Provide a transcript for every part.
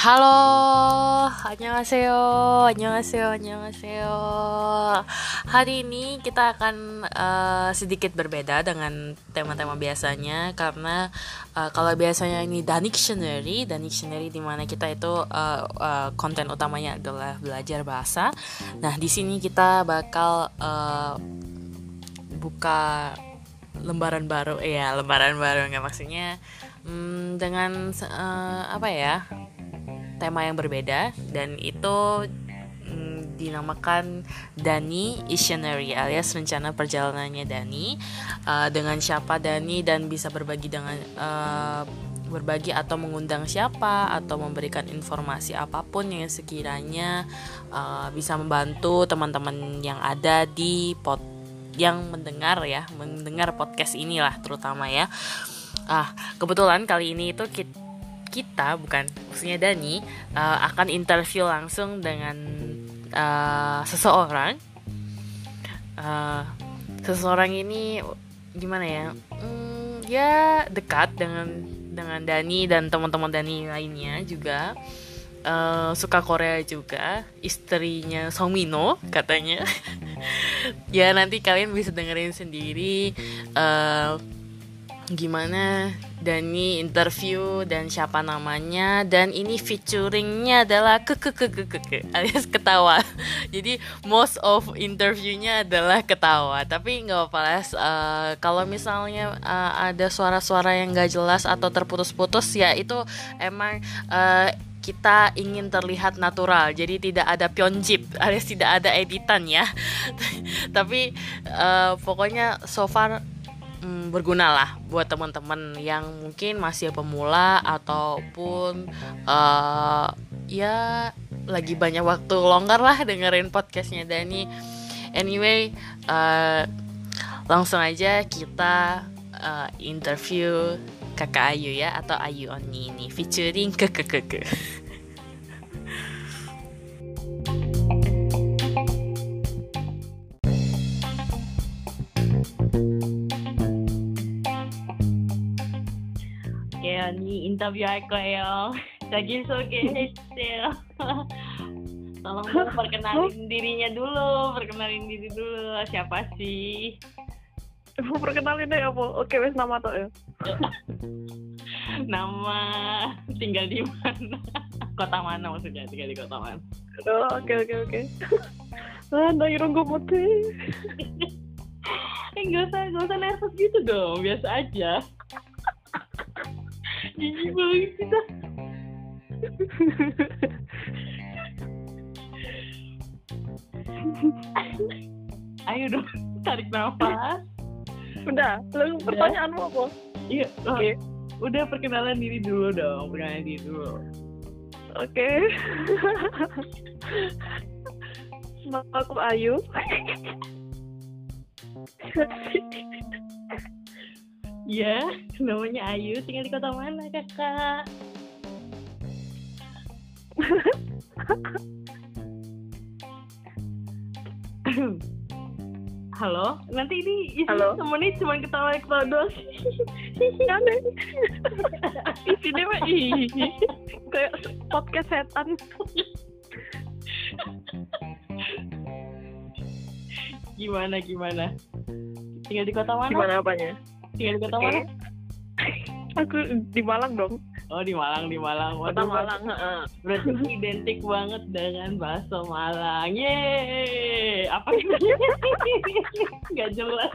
Halo, annyeonghaseyo, annyeonghaseyo, annyeonghaseyo. Hari ini kita akan uh, sedikit berbeda dengan tema-tema biasanya karena uh, kalau biasanya ini dan dictionary, dan dictionary di mana kita itu uh, uh, konten utamanya adalah belajar bahasa. Nah, di sini kita bakal uh, buka lembaran baru, ya lembaran baru nggak maksudnya hmm, dengan uh, apa ya? tema yang berbeda dan itu mm, dinamakan Dani Itinerary alias rencana perjalanannya Dani uh, dengan siapa Dani dan bisa berbagi dengan uh, berbagi atau mengundang siapa atau memberikan informasi apa pun yang sekiranya uh, bisa membantu teman-teman yang ada di pot yang mendengar ya mendengar podcast inilah terutama ya. Ah kebetulan kali ini itu kita kita bukan maksudnya Dani uh, akan interview langsung dengan uh, seseorang. Uh, seseorang ini gimana ya? Mm, ya dekat dengan dengan Dani dan teman-teman Dani lainnya juga. Uh, suka Korea juga. Istrinya Somino katanya ya nanti kalian bisa dengerin sendiri uh, gimana Dani interview dan siapa namanya dan ini featuringnya adalah ke ke ke ke ke, ke alias ketawa. Jadi most of interviewnya adalah ketawa. Tapi nggak apa-apa uh, kalau misalnya uh, ada suara-suara yang gak jelas atau terputus-putus ya itu emang uh, kita ingin terlihat natural. Jadi tidak ada pionjip alias tidak ada editan ya. Tapi uh, pokoknya so far mm, berguna lah buat teman-teman yang mungkin masih pemula ataupun uh, ya lagi banyak waktu longgar lah dengerin podcastnya Dani. Anyway, uh, langsung aja kita uh, interview kakak Ayu ya atau Ayu Oni ini featuring ke んにインタビュー aku ya Jadi soge Tolong dong perkenalin dirinya dulu, perkenalin diri dulu. Siapa sih? Mau perkenalin deh apa? Ya, oke, wes nama tok ya. nama tinggal di mana? Kota mana maksudnya? Tinggal di kota mana? Oh, oke oke oke. Ah, ndak irung putih. Eh, usah, enggak usah nervous gitu dong, biasa aja jijik banget kita ayo dong tarik nafas. Udah lalu pertanyaanmu apa? Iya oke. okay. udah perkenalan diri dulu dong perkenalan diri dulu. Oke. Okay. nama aku Ayu Iya, namanya Ayu. Tinggal di kota mana, kakak? Halo, nanti ini isi Halo? temennya cuma ketawa-ketawa doang. Aneh. Isinya mah kayak podcast setan. gimana gimana? Tinggal di kota mana? Gimana apanya? Tinggal di kota mana? Aku di Malang dong. Oh di Malang di Malang. Kota Malang berarti identik banget dengan bakso Malang. Ye apa? Ini nggak jelas.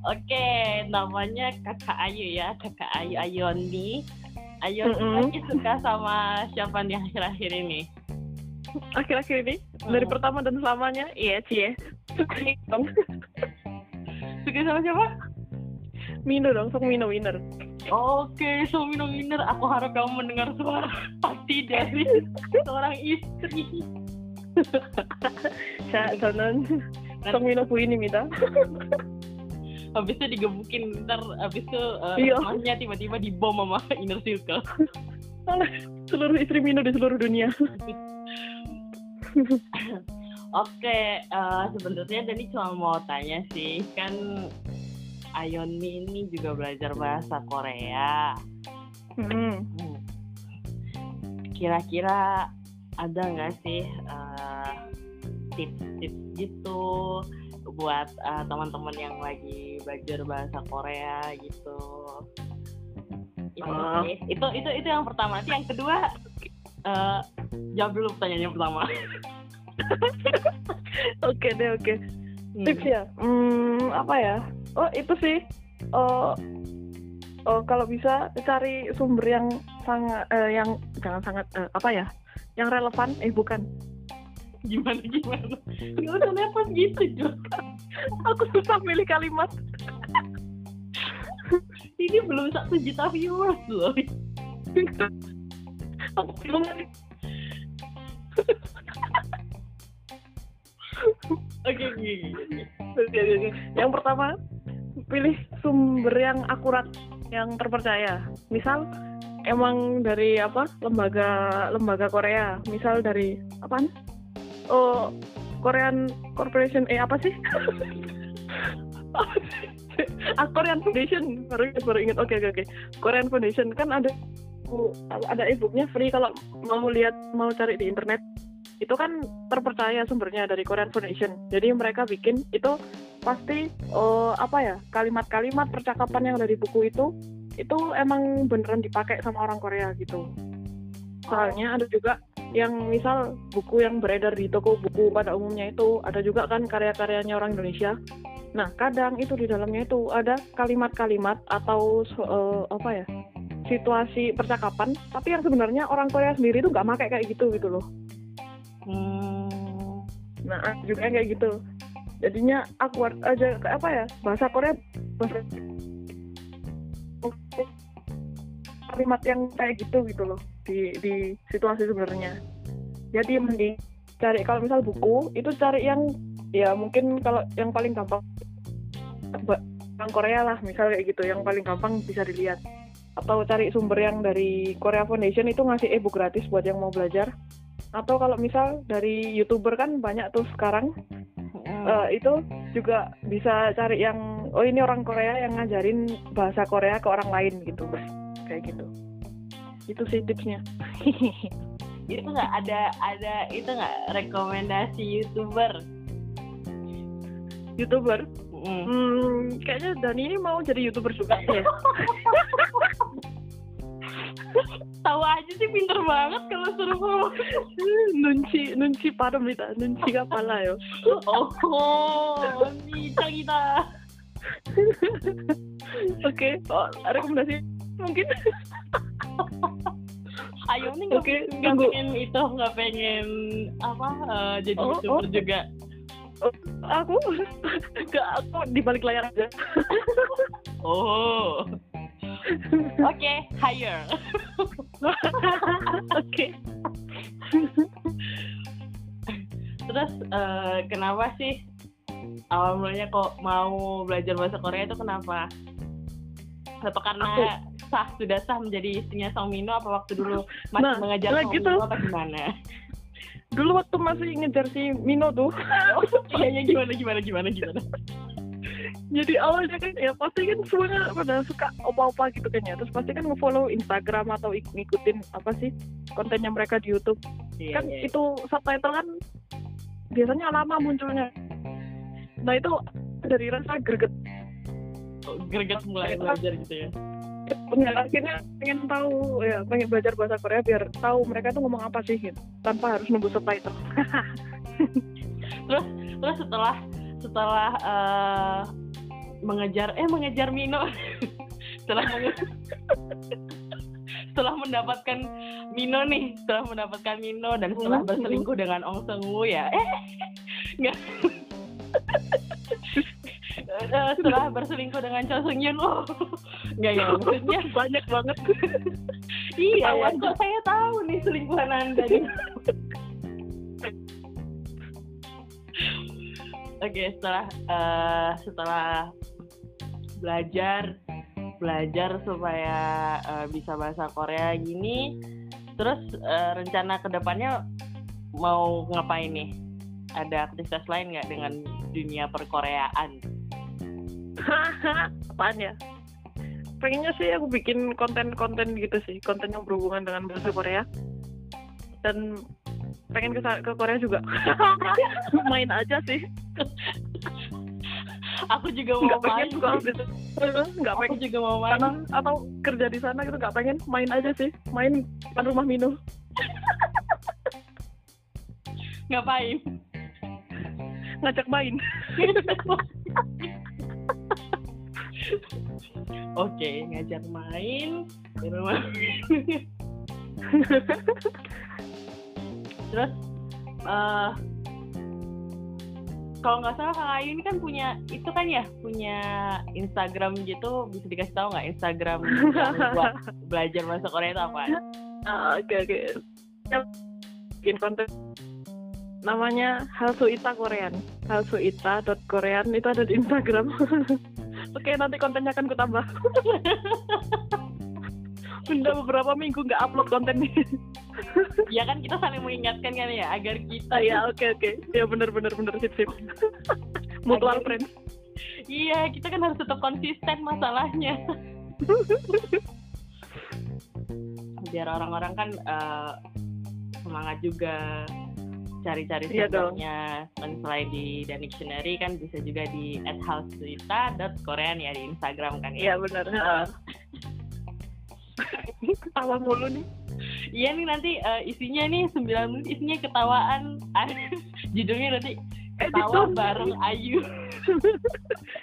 Oke, namanya Kakak Ayu ya, Kakak Ayu Ayoni. Ayu mm -hmm. suka sama siapa nih akhir-akhir ini? akhir-akhir ini oh. dari hmm. pertama dan selamanya iya cie. Suka dong. Suka sama siapa? Mino dong sok Mino winner. Oke okay, so Mino winner. Aku harap kamu mendengar suara hati dari seorang istri. Saya sonon sok Mino ini minta habis itu digebukin ntar habis itu uh, rumahnya tiba-tiba dibom sama inner circle. Seluruh istri Mino di seluruh dunia. Oke, uh, sebenarnya tadi cuma mau tanya sih, kan Ayoni ini juga belajar bahasa Korea. Hmm. hmm. Kira-kira ada nggak sih tips-tips uh, gitu buat uh, teman-teman yang lagi belajar bahasa Korea gitu? Itu, uh. itu itu itu yang pertama. Nanti yang kedua uh, jawab dulu pertanyaan yang pertama. oke deh oke. Hmm. Tips ya. Hmm, apa ya? oh itu sih oh, oh kalau bisa cari sumber yang sangat uh, yang jangan sangat uh, apa ya yang relevan eh bukan gimana gimana nggak usah nervous gitu juga aku susah milih kalimat ini belum satu juta viewers loh aku belum Oke, Yang pertama, pilih sumber yang akurat, yang terpercaya. Misal emang dari apa? lembaga lembaga Korea. Misal dari apa? Oh, Korean Corporation eh apa sih? ah, Korean Foundation baru baru ingat oke okay, oke okay, oke Korean Foundation kan ada ada e-booknya free kalau mau lihat mau cari di internet itu kan terpercaya sumbernya dari Korean Foundation. Jadi mereka bikin itu pasti uh, apa ya kalimat-kalimat percakapan yang dari buku itu itu emang beneran dipakai sama orang Korea gitu. Soalnya ada juga yang misal buku yang beredar di toko buku pada umumnya itu ada juga kan karya-karyanya orang Indonesia. Nah kadang itu di dalamnya itu ada kalimat-kalimat atau uh, apa ya situasi percakapan, tapi yang sebenarnya orang Korea sendiri itu nggak pakai kayak gitu gitu loh. Hmm. Nah juga kayak gitu. Jadinya awkward aja apa ya bahasa Korea bahasa kalimat yang kayak gitu gitu loh di di situasi sebenarnya. Jadi mending cari kalau misal buku itu cari yang ya mungkin kalau yang paling gampang yang Korea lah misal kayak gitu yang paling gampang bisa dilihat atau cari sumber yang dari Korea Foundation itu ngasih e-book gratis buat yang mau belajar. Atau kalau misal dari youtuber kan banyak tuh sekarang. Uh, itu juga bisa cari yang oh ini orang Korea yang ngajarin bahasa Korea ke orang lain gitu. Kayak gitu. Itu sih tipsnya. Itu nggak ada ada itu nggak rekomendasi youtuber? Youtuber? Mm. hmm, kayaknya Dani ini mau jadi youtuber juga ya tahu aja sih pinter banget kalau suruh ngomong. Nunci nunci paromita nunci kepala yo. Oh ini kita. Oke oh, rekomendasi mungkin. Ayo nih nggak okay, nggak pengen itu nggak pengen apa uh, jadi oh, youtuber oh. juga. Oh, aku? Nggak aku di balik layar aja. Oh. Oke, hire. Oke. Terus uh, kenapa sih awal mulanya kok mau belajar bahasa Korea itu kenapa? Atau karena Aku. sah sudah sah menjadi istrinya Song Mino apa waktu dulu masih nah, mengajar Song gitu. Mino apa gimana? Dulu waktu masih ngejar si Mino tuh. Iya, iya gimana gimana gimana gimana jadi awalnya kan ya pasti kan semuanya pada suka opa-opa gitu kan ya. Terus pasti kan ngefollow Instagram atau ngikutin apa sih kontennya mereka di YouTube. Yeah, kan yeah. itu subtitle kan biasanya lama munculnya. Nah itu dari rasa greget. Oh, greget mulai belajar gitu ya? Akhirnya pengen tahu ya pengen belajar bahasa Korea biar tahu mereka tuh ngomong apa sih gitu. Tanpa harus nunggu subtitle. Terus terus setelah setelah uh, mengejar eh mengejar Mino. Setelah setelah mendapatkan Mino nih setelah mendapatkan Mino dan setelah berselingkuh dengan Ong Seung Woo ya. Eh nggak. Uh, setelah berselingkuh dengan Cho Seung Yun oh. Nggak ya maksudnya banyak banget. Iya ya kok saya tahu nih selingkuhan anda nih. Oke, okay, setelah uh, setelah belajar belajar supaya uh, bisa bahasa Korea gini, terus uh, rencana ke depannya mau ngapain nih? ada aktivitas lain nggak dengan dunia perkoreaan? Apaan ya? Pengennya sih aku bikin konten-konten gitu sih konten yang berhubungan dengan bahasa Korea. Dan pengen ke, ke Korea juga. Main aja sih aku juga mau nggak pengen main. juga gitu. Nggak aku pengen juga mau main. karena atau kerja di sana gitu nggak pengen main aja sih. Main depan rumah minum ngapain? Ngajak main. Oke, ngajak main di rumah. Terus eh kalau nggak salah Kak Ayu ini kan punya itu kan ya punya Instagram gitu. Bisa dikasih tahu nggak Instagram buat belajar bahasa Korea itu apa? Ah, oke oke. Bikin konten namanya Halsuita Korean. Halsuita.korean itu ada di Instagram. Oke nanti kontennya akan kutambah. Udah beberapa minggu nggak upload konten nih. Ya kan kita saling mengingatkan kan ya agar kita ya oke oke. Ya benar benar benar sip sip. Mutual Agar- friend. Iya, kita kan harus tetap konsisten masalahnya. Biar orang-orang kan eh, semangat juga cari-cari Iya sumbernya selain di Dan Dictionary kan bisa juga di @halsuita.korean ya di Instagram kan ya. Iya benar. heeh. Ketawa mulu nih. Iya nih nanti eh, isinya nih 9 menit isinya ketawaan. Judulnya nanti Edit ketawa dong. bareng Ayu.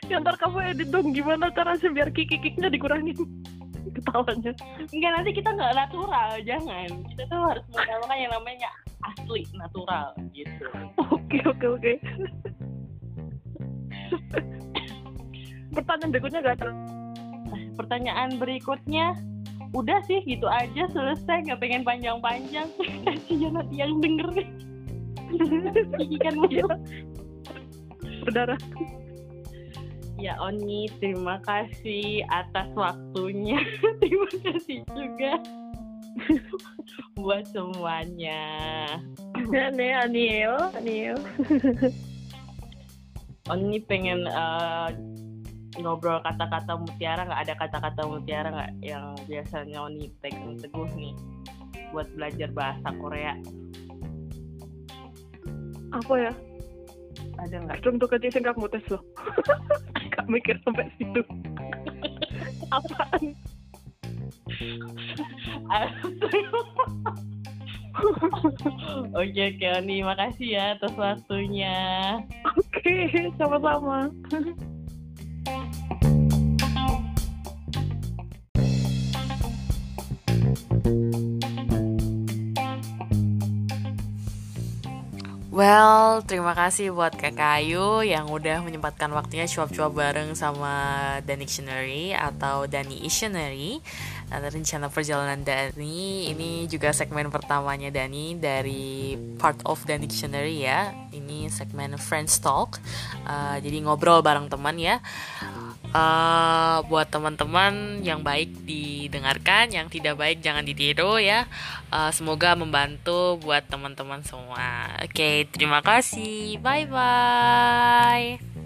Ya ntar kamu edit dong gimana caranya biar kikik-kiknya dikurangin ketawanya. Enggak nanti kita nggak natural, jangan. Kita tuh harus menggunakan yang namanya asli natural gitu. Oke oke oke. Pertanyaan berikutnya gak ada. Pertanyaan berikutnya udah sih gitu aja selesai nggak pengen panjang-panjang kasihan nanti yang denger kan Iya. Berdarah. ya Oni terima kasih atas waktunya terima kasih juga buat semuanya Ya nih Anil, Anil. Oni pengen eh, ngobrol kata-kata mutiara nggak ada kata-kata mutiara nggak yang biasanya Oni pegang teguh nih buat belajar bahasa Korea Apa ya? ada nggak Belum tuh kecil kamu tes loh. Gak mikir sampai situ. Apaan? Oke oke Oni makasih ya atas waktunya Oke, sama-sama. Well, terima kasih buat Kakak Ayu yang udah menyempatkan waktunya cuap-cuap bareng sama Dan Dictionary atau Dani Dictionary Nah, rencana perjalanan Dani ini juga segmen pertamanya Dani dari part of Dan Dictionary ya. Ini segmen Friends Talk. Uh, Jadi ngobrol bareng teman ya Eh, buat teman-teman yang baik didengarkan, yang tidak baik jangan ditiru ya. Eh, semoga membantu buat teman-teman semua. Oke, terima kasih. Bye bye.